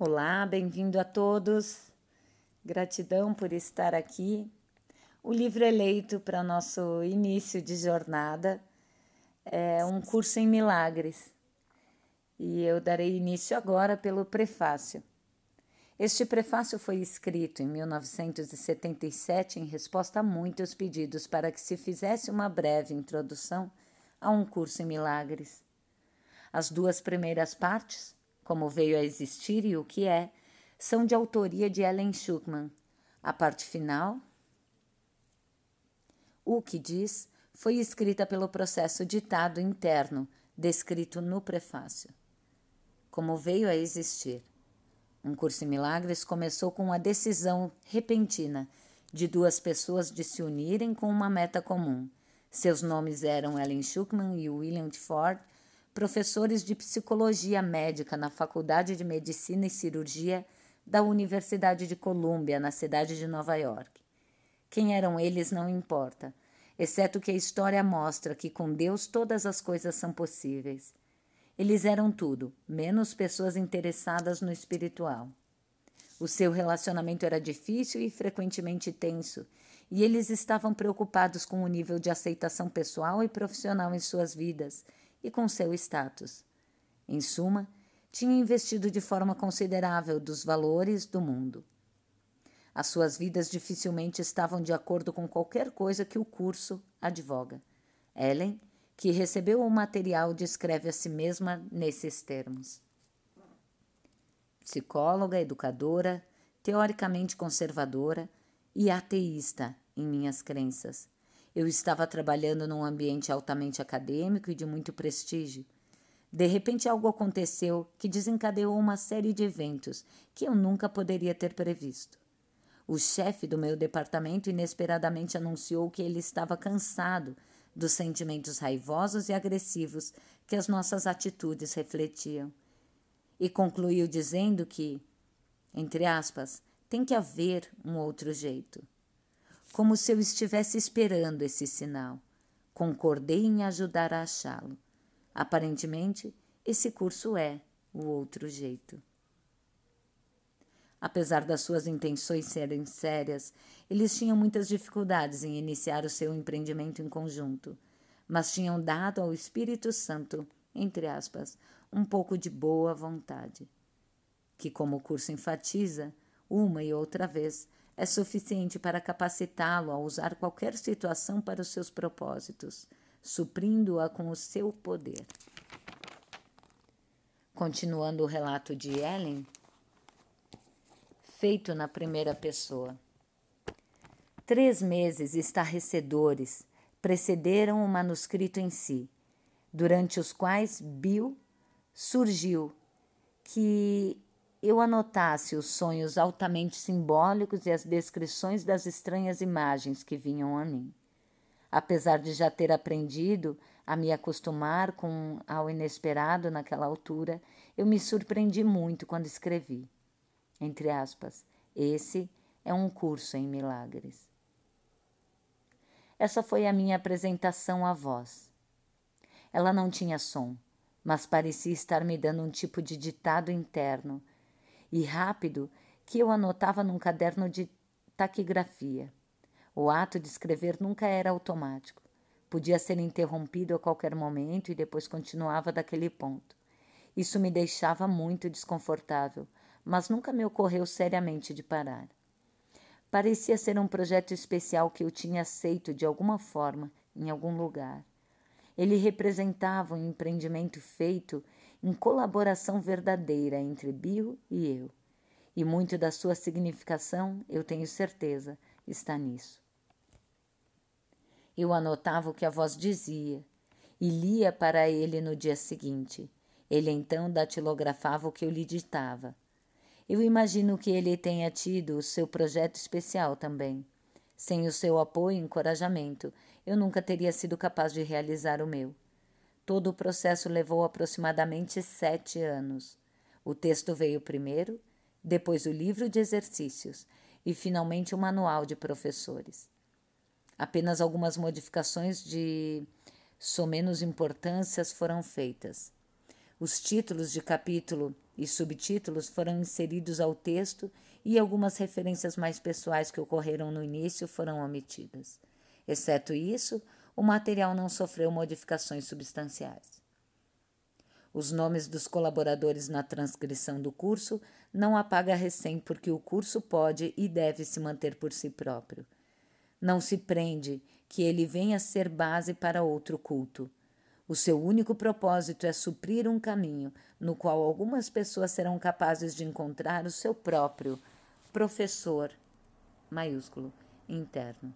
Olá, bem-vindo a todos. Gratidão por estar aqui. O livro eleito para nosso início de jornada é um curso em milagres. E eu darei início agora pelo prefácio. Este prefácio foi escrito em 1977 em resposta a muitos pedidos para que se fizesse uma breve introdução a um curso em milagres. As duas primeiras partes como veio a existir e o que é, são de autoria de Ellen Schuckman. A parte final, o que diz, foi escrita pelo processo ditado interno, descrito no prefácio. Como veio a existir. Um curso em milagres começou com a decisão repentina de duas pessoas de se unirem com uma meta comum. Seus nomes eram Ellen Schuckman e William Ford, professores de psicologia médica na Faculdade de Medicina e Cirurgia da Universidade de Colômbia, na cidade de Nova York. Quem eram eles não importa, exceto que a história mostra que com Deus todas as coisas são possíveis. Eles eram tudo, menos pessoas interessadas no espiritual. O seu relacionamento era difícil e frequentemente tenso, e eles estavam preocupados com o nível de aceitação pessoal e profissional em suas vidas e com seu status. Em suma, tinha investido de forma considerável dos valores do mundo. As suas vidas dificilmente estavam de acordo com qualquer coisa que o curso advoga. Ellen, que recebeu o material, descreve a si mesma nesses termos: psicóloga, educadora, teoricamente conservadora e ateísta em minhas crenças. Eu estava trabalhando num ambiente altamente acadêmico e de muito prestígio. De repente, algo aconteceu que desencadeou uma série de eventos que eu nunca poderia ter previsto. O chefe do meu departamento inesperadamente anunciou que ele estava cansado dos sentimentos raivosos e agressivos que as nossas atitudes refletiam. E concluiu dizendo que, entre aspas, tem que haver um outro jeito como se eu estivesse esperando esse sinal. Concordei em ajudar a achá-lo. Aparentemente, esse curso é o outro jeito. Apesar das suas intenções serem sérias, eles tinham muitas dificuldades em iniciar o seu empreendimento em conjunto, mas tinham dado ao Espírito Santo, entre aspas, um pouco de boa vontade, que, como o curso enfatiza, uma e outra vez, é suficiente para capacitá-lo a usar qualquer situação para os seus propósitos, suprindo-a com o seu poder. Continuando o relato de Ellen, feito na primeira pessoa. Três meses estarrecedores precederam o manuscrito em si, durante os quais Bill surgiu que eu anotasse os sonhos altamente simbólicos e as descrições das estranhas imagens que vinham a mim. Apesar de já ter aprendido a me acostumar com ao inesperado naquela altura, eu me surpreendi muito quando escrevi. Entre aspas, esse é um curso em milagres. Essa foi a minha apresentação à voz. Ela não tinha som, mas parecia estar me dando um tipo de ditado interno e rápido que eu anotava num caderno de taquigrafia. O ato de escrever nunca era automático. Podia ser interrompido a qualquer momento e depois continuava daquele ponto. Isso me deixava muito desconfortável, mas nunca me ocorreu seriamente de parar. Parecia ser um projeto especial que eu tinha aceito de alguma forma, em algum lugar. Ele representava um empreendimento feito em colaboração verdadeira entre Bill e eu. E muito da sua significação, eu tenho certeza, está nisso. Eu anotava o que a voz dizia e lia para ele no dia seguinte. Ele então datilografava o que eu lhe ditava. Eu imagino que ele tenha tido o seu projeto especial também. Sem o seu apoio e encorajamento, eu nunca teria sido capaz de realizar o meu. Todo o processo levou aproximadamente sete anos. O texto veio primeiro, depois o livro de exercícios e finalmente o manual de professores. Apenas algumas modificações de somenos importâncias foram feitas. Os títulos de capítulo e subtítulos foram inseridos ao texto e algumas referências mais pessoais que ocorreram no início foram omitidas. Exceto isso, o material não sofreu modificações substanciais. Os nomes dos colaboradores na transcrição do curso não apaga recém porque o curso pode e deve se manter por si próprio. Não se prende que ele venha a ser base para outro culto. O seu único propósito é suprir um caminho no qual algumas pessoas serão capazes de encontrar o seu próprio professor maiúsculo interno.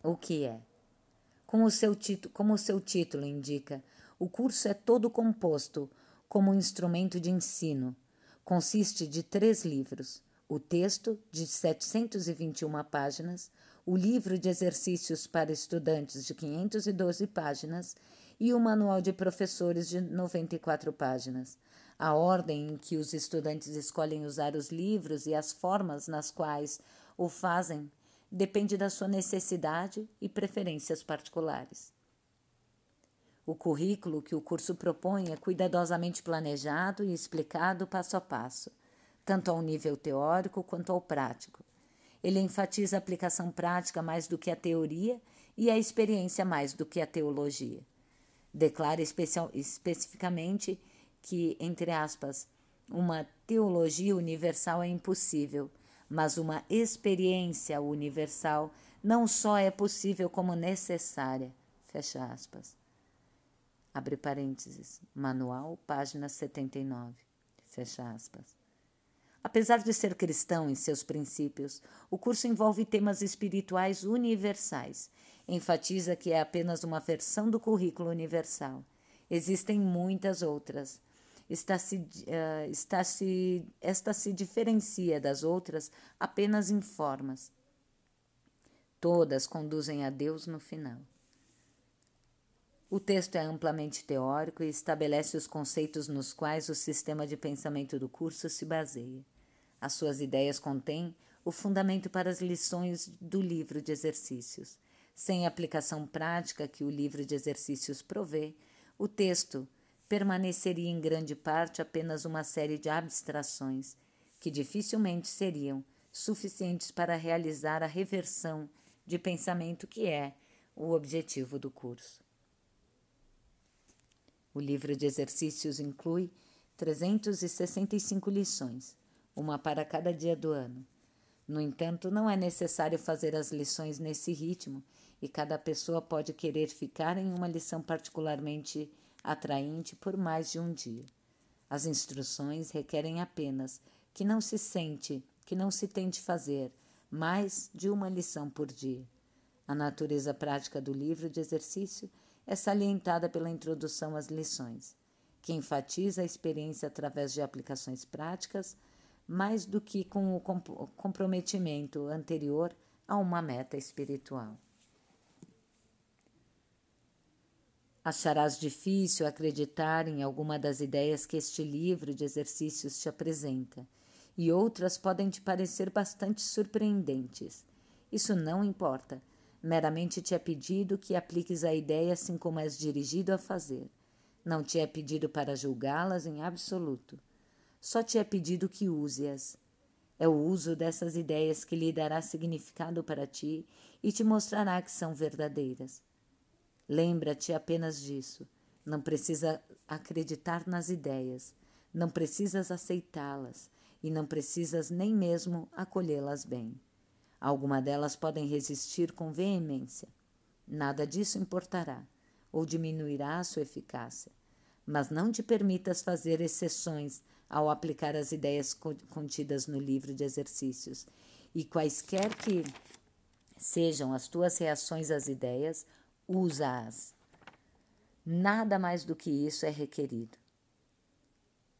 O que é? Como o seu, como o seu título indica, o curso é todo composto como um instrumento de ensino. Consiste de três livros: o texto, de 721 páginas, o livro de exercícios para estudantes de 512 páginas e o manual de professores de 94 páginas. A ordem em que os estudantes escolhem usar os livros e as formas nas quais o fazem depende da sua necessidade e preferências particulares. O currículo que o curso propõe é cuidadosamente planejado e explicado passo a passo, tanto ao nível teórico quanto ao prático ele enfatiza a aplicação prática mais do que a teoria e a experiência mais do que a teologia. Declara especial, especificamente que, entre aspas, uma teologia universal é impossível, mas uma experiência universal não só é possível como necessária. Fecha aspas. Abre parênteses. Manual, página 79. Fecha aspas. Apesar de ser cristão em seus princípios, o curso envolve temas espirituais universais. Enfatiza que é apenas uma versão do currículo universal. Existem muitas outras. Está -se, uh, está -se, esta se diferencia das outras apenas em formas. Todas conduzem a Deus no final. O texto é amplamente teórico e estabelece os conceitos nos quais o sistema de pensamento do curso se baseia. As suas ideias contêm o fundamento para as lições do livro de exercícios. Sem a aplicação prática que o livro de exercícios provê, o texto permaneceria em grande parte apenas uma série de abstrações que dificilmente seriam suficientes para realizar a reversão de pensamento que é o objetivo do curso. O livro de exercícios inclui 365 lições uma para cada dia do ano. No entanto, não é necessário fazer as lições nesse ritmo e cada pessoa pode querer ficar em uma lição particularmente atraente por mais de um dia. As instruções requerem apenas que não se sente, que não se tente fazer mais de uma lição por dia. A natureza prática do livro de exercício é salientada pela introdução às lições, que enfatiza a experiência através de aplicações práticas mais do que com o comprometimento anterior a uma meta espiritual. Acharás difícil acreditar em alguma das ideias que este livro de exercícios te apresenta, e outras podem te parecer bastante surpreendentes. Isso não importa. Meramente te é pedido que apliques a ideia assim como és dirigido a fazer. Não te é pedido para julgá-las em absoluto. Só te é pedido que use-as. É o uso dessas ideias que lhe dará significado para ti e te mostrará que são verdadeiras. Lembra-te apenas disso. Não precisa acreditar nas ideias, não precisas aceitá-las e não precisas nem mesmo acolhê-las bem. Alguma delas podem resistir com veemência. Nada disso importará ou diminuirá a sua eficácia. Mas não te permitas fazer exceções ao aplicar as ideias contidas no livro de exercícios. E quaisquer que sejam as tuas reações às ideias, usa-as. Nada mais do que isso é requerido.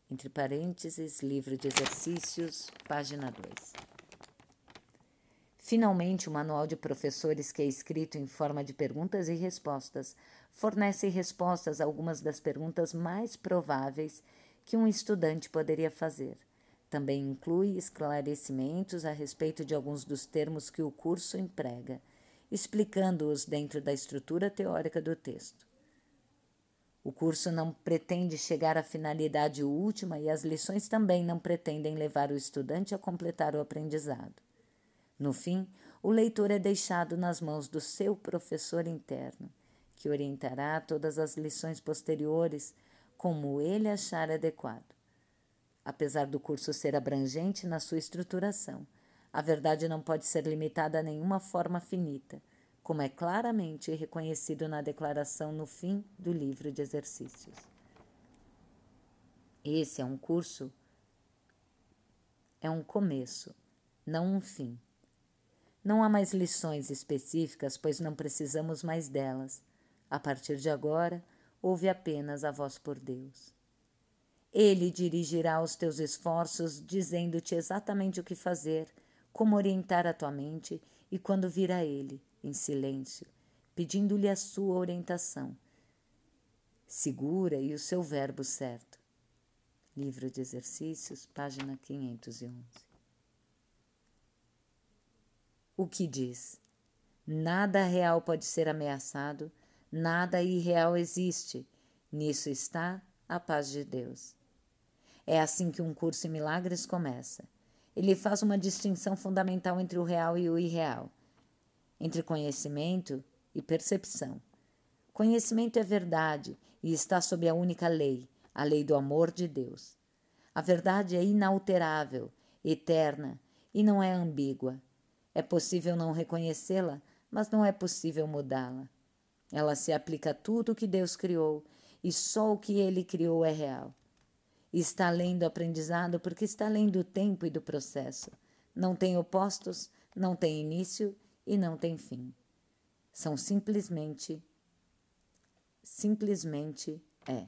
Entre parênteses, livro de exercícios, página 2. Finalmente, o manual de professores, que é escrito em forma de perguntas e respostas, fornece respostas a algumas das perguntas mais prováveis que um estudante poderia fazer. Também inclui esclarecimentos a respeito de alguns dos termos que o curso emprega, explicando-os dentro da estrutura teórica do texto. O curso não pretende chegar à finalidade última e as lições também não pretendem levar o estudante a completar o aprendizado. No fim, o leitor é deixado nas mãos do seu professor interno, que orientará todas as lições posteriores como ele achar adequado. Apesar do curso ser abrangente na sua estruturação, a verdade não pode ser limitada a nenhuma forma finita como é claramente reconhecido na declaração no fim do livro de exercícios. Esse é um curso, é um começo, não um fim. Não há mais lições específicas, pois não precisamos mais delas. A partir de agora, ouve apenas a voz por Deus. Ele dirigirá os teus esforços, dizendo-te exatamente o que fazer, como orientar a tua mente e quando vir a Ele em silêncio, pedindo-lhe a sua orientação. Segura e o seu verbo certo. Livro de Exercícios, página 511. O que diz? Nada real pode ser ameaçado, nada irreal existe. Nisso está a paz de Deus. É assim que um curso em milagres começa. Ele faz uma distinção fundamental entre o real e o irreal entre conhecimento e percepção. Conhecimento é verdade e está sob a única lei, a lei do amor de Deus. A verdade é inalterável, eterna e não é ambígua. É possível não reconhecê-la, mas não é possível mudá-la. Ela se aplica a tudo o que Deus criou e só o que ele criou é real. Está além do aprendizado porque está além do tempo e do processo. Não tem opostos, não tem início e não tem fim. São simplesmente, simplesmente é.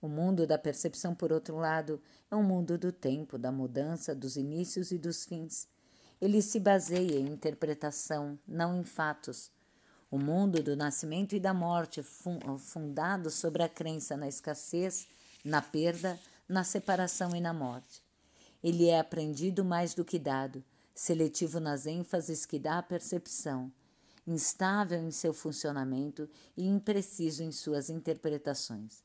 O mundo da percepção, por outro lado, é um mundo do tempo, da mudança, dos inícios e dos fins. Ele se baseia em interpretação, não em fatos. O mundo do nascimento e da morte, fundado sobre a crença na escassez, na perda, na separação e na morte. Ele é aprendido mais do que dado seletivo nas ênfases que dá à percepção, instável em seu funcionamento e impreciso em suas interpretações.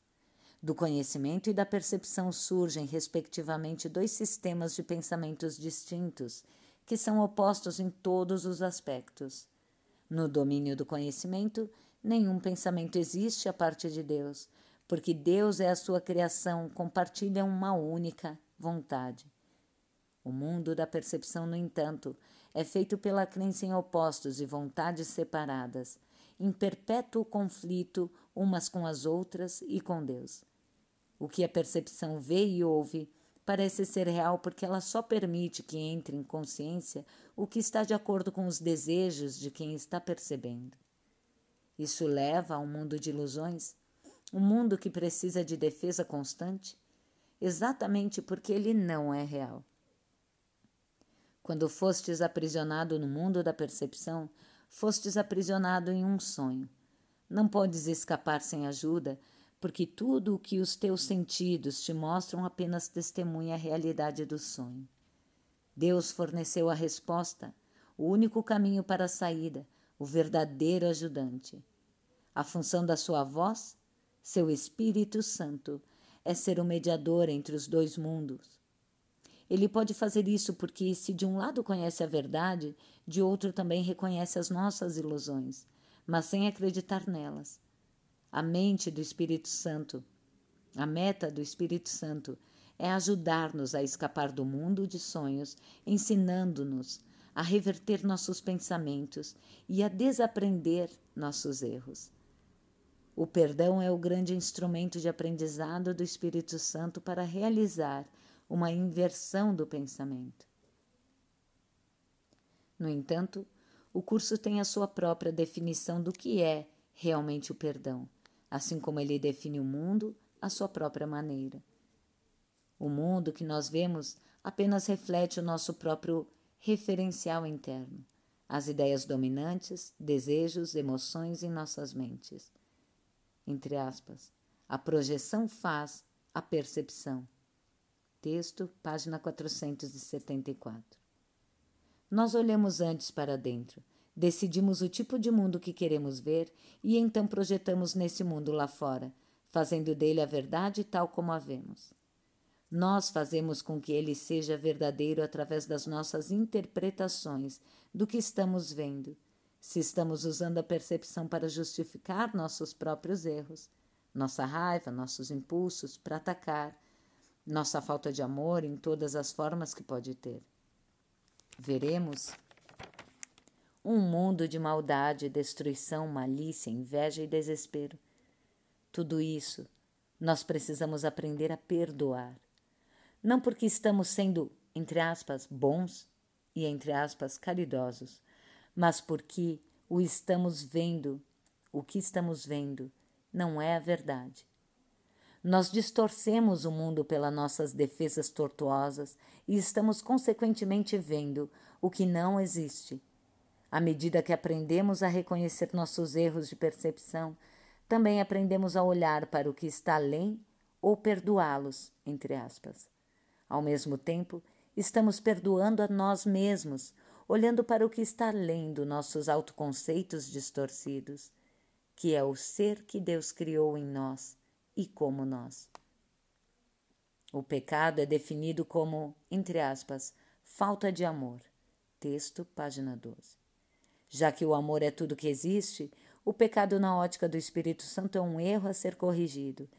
Do conhecimento e da percepção surgem, respectivamente, dois sistemas de pensamentos distintos, que são opostos em todos os aspectos. No domínio do conhecimento, nenhum pensamento existe a parte de Deus, porque Deus é a sua criação, compartilha uma única vontade. O mundo da percepção, no entanto, é feito pela crença em opostos e vontades separadas, em perpétuo conflito umas com as outras e com Deus. O que a percepção vê e ouve parece ser real porque ela só permite que entre em consciência o que está de acordo com os desejos de quem está percebendo. Isso leva a um mundo de ilusões, um mundo que precisa de defesa constante, exatamente porque ele não é real. Quando fostes aprisionado no mundo da percepção, fostes aprisionado em um sonho. Não podes escapar sem ajuda, porque tudo o que os teus sentidos te mostram apenas testemunha a realidade do sonho. Deus forneceu a resposta, o único caminho para a saída, o verdadeiro ajudante. A função da sua voz, seu Espírito Santo, é ser o mediador entre os dois mundos ele pode fazer isso porque, se de um lado conhece a verdade, de outro também reconhece as nossas ilusões, mas sem acreditar nelas. A mente do Espírito Santo, a meta do Espírito Santo, é ajudar-nos a escapar do mundo de sonhos, ensinando-nos a reverter nossos pensamentos e a desaprender nossos erros. O perdão é o grande instrumento de aprendizado do Espírito Santo para realizar uma inversão do pensamento. No entanto, o curso tem a sua própria definição do que é realmente o perdão, assim como ele define o mundo à sua própria maneira. O mundo que nós vemos apenas reflete o nosso próprio referencial interno, as ideias dominantes, desejos, emoções em nossas mentes. Entre aspas, a projeção faz a percepção. Texto, página 474. Nós olhamos antes para dentro, Decidimos o tipo de mundo que queremos ver e então projetamos nesse mundo lá fora, fazendo dele a verdade tal como a vemos. Nós fazemos com que ele seja verdadeiro através das nossas interpretações do que estamos vendo. Se estamos usando a percepção para justificar nossos próprios erros, nossa raiva, nossos impulsos para atacar, nossa falta de amor em todas as formas que pode ter. Veremos um mundo de maldade, destruição, malícia, inveja e desespero. Tudo isso nós precisamos aprender a perdoar. Não porque estamos sendo, entre aspas, bons e, entre aspas, caridosos, mas porque o estamos vendo, o que estamos vendo, não é a verdade. Nós distorcemos o mundo pelas nossas defesas tortuosas e estamos consequentemente vendo o que não existe à medida que aprendemos a reconhecer nossos erros de percepção, também aprendemos a olhar para o que está além ou perdoá-los, entre aspas. Ao mesmo tempo, estamos perdoando a nós mesmos, olhando para o que está além dos nossos autoconceitos distorcidos, que é o ser que Deus criou em nós e como nós. O pecado é definido como, entre aspas, falta de amor. Texto, página 12. Já que o amor é tudo que existe, o pecado na ótica do Espírito Santo é um erro a ser corrigido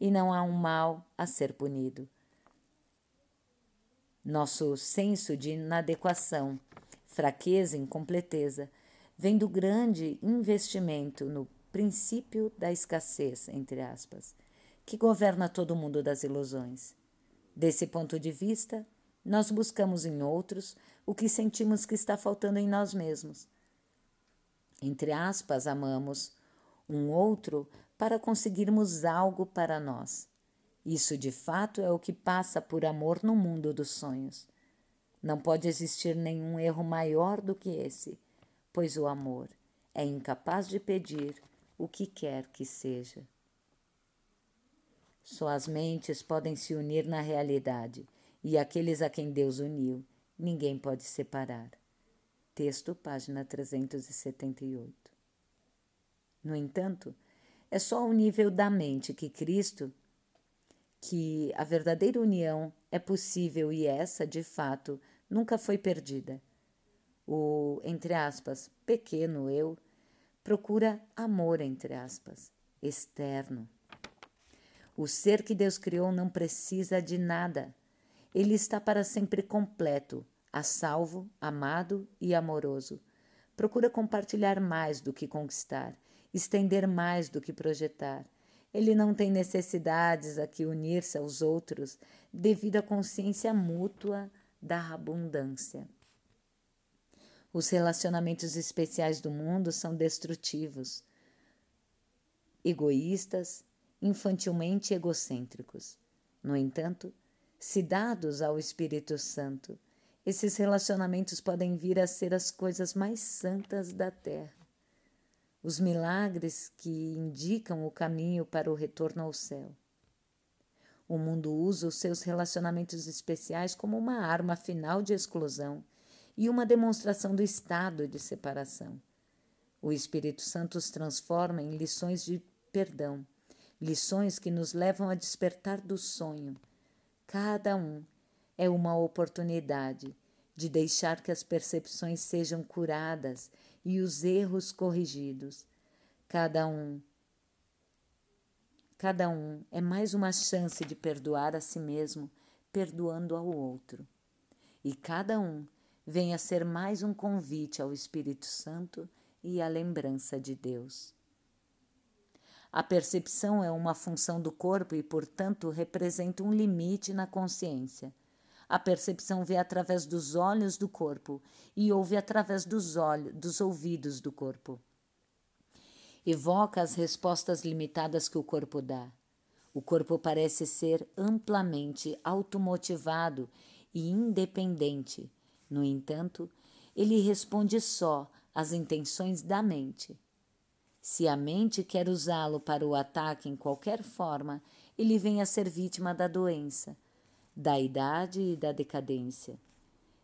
e não há um mal a ser punido. Nosso senso de inadequação, fraqueza e incompleteza vem do grande investimento no princípio da escassez, entre aspas, que governa todo mundo das ilusões. Desse ponto de vista, nós buscamos em outros o que sentimos que está faltando em nós mesmos entre aspas, amamos um outro para conseguirmos algo para nós. Isso de fato é o que passa por amor no mundo dos sonhos. Não pode existir nenhum erro maior do que esse, pois o amor é incapaz de pedir o que quer que seja. Suas mentes podem se unir na realidade, e aqueles a quem Deus uniu, ninguém pode separar. Texto, página 378. No entanto, é só ao nível da mente que Cristo que a verdadeira união é possível e essa, de fato, nunca foi perdida. O, entre aspas, pequeno eu procura amor, entre aspas, externo. O ser que Deus criou não precisa de nada. Ele está para sempre completo, a salvo, amado e amoroso. Procura compartilhar mais do que conquistar, estender mais do que projetar. Ele não tem necessidades a que unir-se aos outros devido à consciência mútua da abundância. Os relacionamentos especiais do mundo são destrutivos, egoístas, infantilmente egocêntricos. No entanto, se dados ao Espírito Santo, esses relacionamentos podem vir a ser as coisas mais santas da terra. Os milagres que indicam o caminho para o retorno ao céu. O mundo usa os seus relacionamentos especiais como uma arma final de exclusão e uma demonstração do estado de separação. O Espírito Santo os transforma em lições de perdão, lições que nos levam a despertar do sonho. Cada um é uma oportunidade de deixar que as percepções sejam curadas e os erros corrigidos. Cada um Cada um é mais uma chance de perdoar a si mesmo, perdoando ao outro. E cada um vem a ser mais um convite ao Espírito Santo e à lembrança de Deus. A percepção é uma função do corpo e, portanto, representa um limite na consciência. A percepção vê através dos olhos do corpo e ouve através dos olhos, dos ouvidos do corpo. Evoca as respostas limitadas que o corpo dá. O corpo parece ser amplamente automotivado e independente. No entanto, ele responde só às intenções da mente. Se a mente quer usá-lo para o ataque em qualquer forma, ele vem a ser vítima da doença, da idade e da decadência.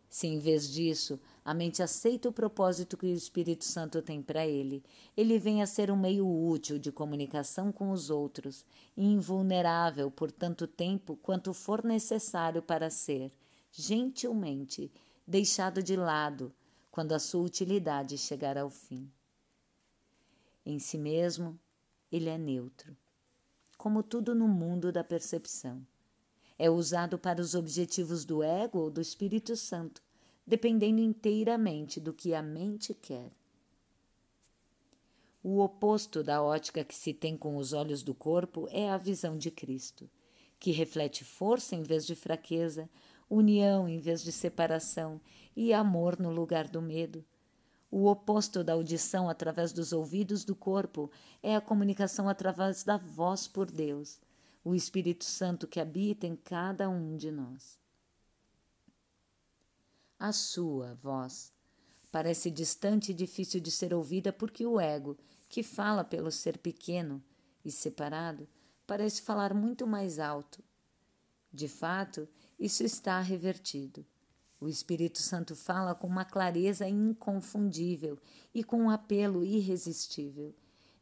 Se em vez disso a mente aceita o propósito que o Espírito Santo tem para ele, ele vem a ser um meio útil de comunicação com os outros, invulnerável por tanto tempo quanto for necessário para ser, gentilmente, deixado de lado quando a sua utilidade chegar ao fim. Em si mesmo, ele é neutro, como tudo no mundo da percepção é usado para os objetivos do ego ou do Espírito Santo, dependendo inteiramente do que a mente quer. O oposto da ótica que se tem com os olhos do corpo é a visão de Cristo, que reflete força em vez de fraqueza, união em vez de separação e amor no lugar do medo. O oposto da audição através dos ouvidos do corpo é a comunicação através da voz por Deus o Espírito Santo que habita em cada um de nós. A sua voz parece distante e difícil de ser ouvida porque o ego, que fala pelo ser pequeno e separado, parece falar muito mais alto. De fato, isso está revertido. O Espírito Santo fala com uma clareza inconfundível e com um apelo irresistível.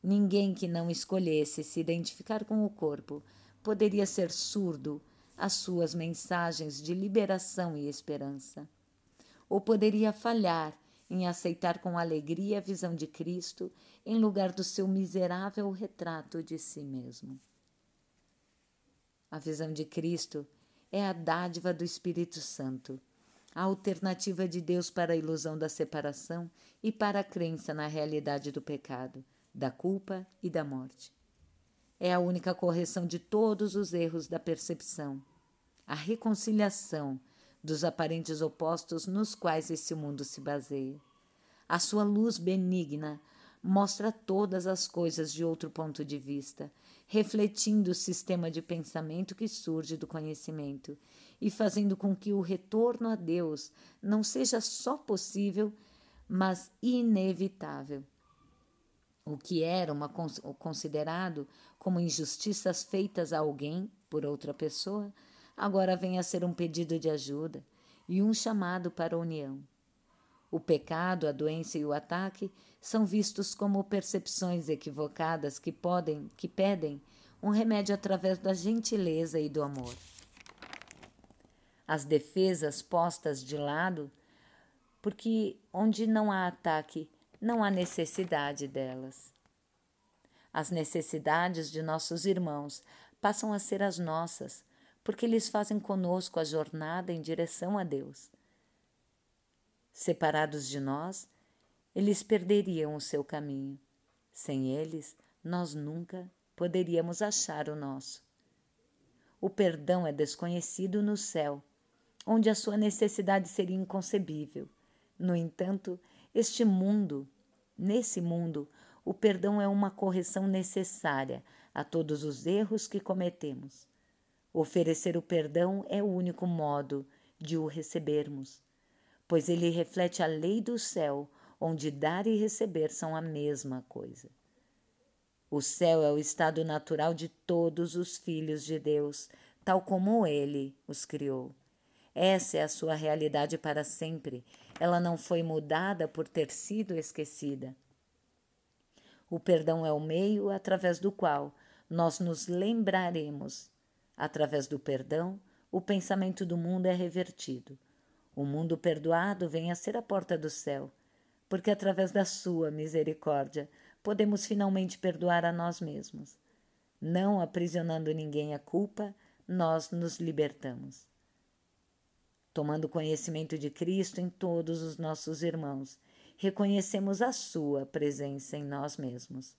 Ninguém que não escolhesse se identificar com o corpo poderia ser surdo às suas mensagens de liberação e esperança. Ou poderia falhar em aceitar com alegria a visão de Cristo em lugar do seu miserável retrato de si mesmo. A visão de Cristo é a dádiva do Espírito Santo, a alternativa de Deus para a ilusão da separação e para a crença na realidade do pecado, da culpa e da morte é a única correção de todos os erros da percepção, a reconciliação dos aparentes opostos nos quais esse mundo se baseia. A sua luz benigna mostra todas as coisas de outro ponto de vista, refletindo o sistema de pensamento que surge do conhecimento e fazendo com que o retorno a Deus não seja só possível, mas inevitável. O que era uma, considerado como injustiças feitas a alguém por outra pessoa, agora vem a ser um pedido de ajuda e um chamado para a união. O pecado, a doença e o ataque são vistos como percepções equivocadas que podem, que pedem um remédio através da gentileza e do amor. As defesas postas de lado, porque onde não há ataque, não há necessidade delas. As necessidades de nossos irmãos passam a ser as nossas, porque eles fazem conosco a jornada em direção a Deus. Separados de nós, eles perderiam o seu caminho. Sem eles, nós nunca poderíamos achar o nosso. O perdão é desconhecido no céu, onde a sua necessidade seria inconcebível. No entanto, este mundo, nesse mundo, o perdão é uma correção necessária a todos os erros que cometemos. Oferecer o perdão é o único modo de o recebermos, pois ele reflete a lei do céu, onde dar e receber são a mesma coisa. O céu é o estado natural de todos os filhos de Deus, tal como ele os criou. Essa é a sua realidade para sempre. Ela não foi mudada por ter sido esquecida. O perdão é o meio através do qual nós nos lembraremos. Através do perdão, o pensamento do mundo é revertido. O mundo perdoado vem a ser a porta do céu, porque através da sua misericórdia podemos finalmente perdoar a nós mesmos. Não aprisionando ninguém à culpa, nós nos libertamos tomando conhecimento de Cristo em todos os nossos irmãos, reconhecemos a Sua presença em nós mesmos.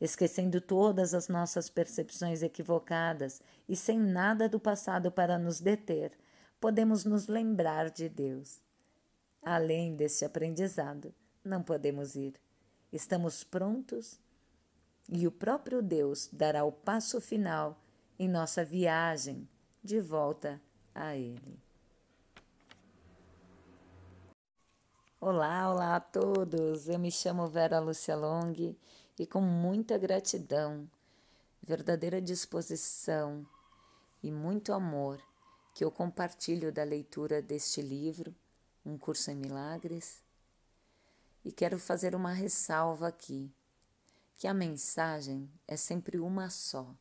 Esquecendo todas as nossas percepções equivocadas e sem nada do passado para nos deter, podemos nos lembrar de Deus. Além deste aprendizado, não podemos ir. Estamos prontos e o próprio Deus dará o passo final em nossa viagem de volta a Ele. Olá, olá a todos! Eu me chamo Vera Lúcia Long e com muita gratidão, verdadeira disposição e muito amor que eu compartilho da leitura deste livro um curso em milagres. E quero fazer uma ressalva aqui, que a mensagem é sempre uma só,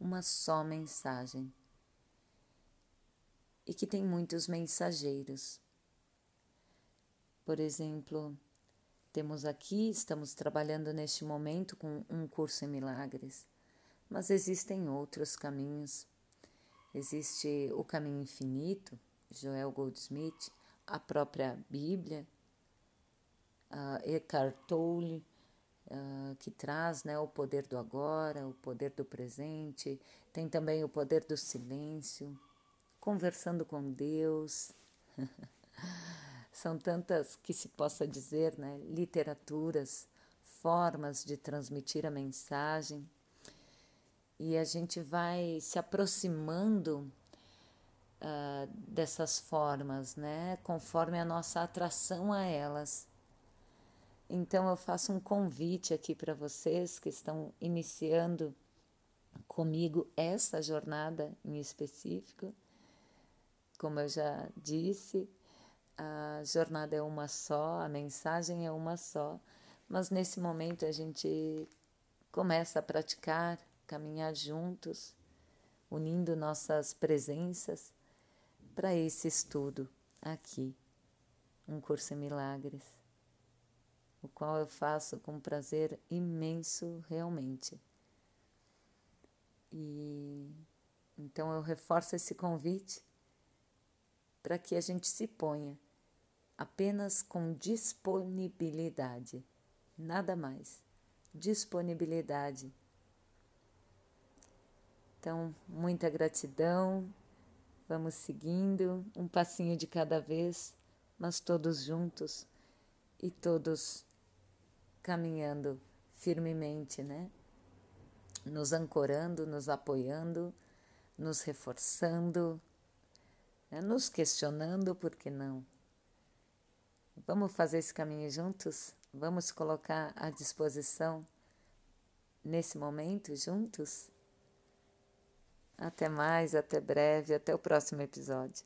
uma só mensagem. E que tem muitos mensageiros. Por exemplo, temos aqui, estamos trabalhando neste momento com um curso em milagres, mas existem outros caminhos. Existe o caminho infinito, Joel Goldsmith, a própria Bíblia, uh, Eckhart Tolle, uh, que traz né, o poder do agora, o poder do presente, tem também o poder do silêncio, conversando com Deus. São tantas que se possa dizer, né, literaturas, formas de transmitir a mensagem. E a gente vai se aproximando uh, dessas formas, né? Conforme a nossa atração a elas. Então eu faço um convite aqui para vocês que estão iniciando comigo essa jornada em específico. Como eu já disse, a jornada é uma só, a mensagem é uma só, mas nesse momento a gente começa a praticar, caminhar juntos, unindo nossas presenças para esse estudo aqui, um curso em milagres, o qual eu faço com prazer imenso realmente. E então eu reforço esse convite para que a gente se ponha apenas com disponibilidade, nada mais. Disponibilidade. Então, muita gratidão Vamos seguindo, um passinho de cada vez, mas todos juntos e todos caminhando firmemente, né? Nos ancorando, nos apoiando, nos reforçando, né? nos questionando, por que não? Vamos fazer esse caminho juntos? Vamos colocar à disposição nesse momento juntos? Até mais, até breve, até o próximo episódio.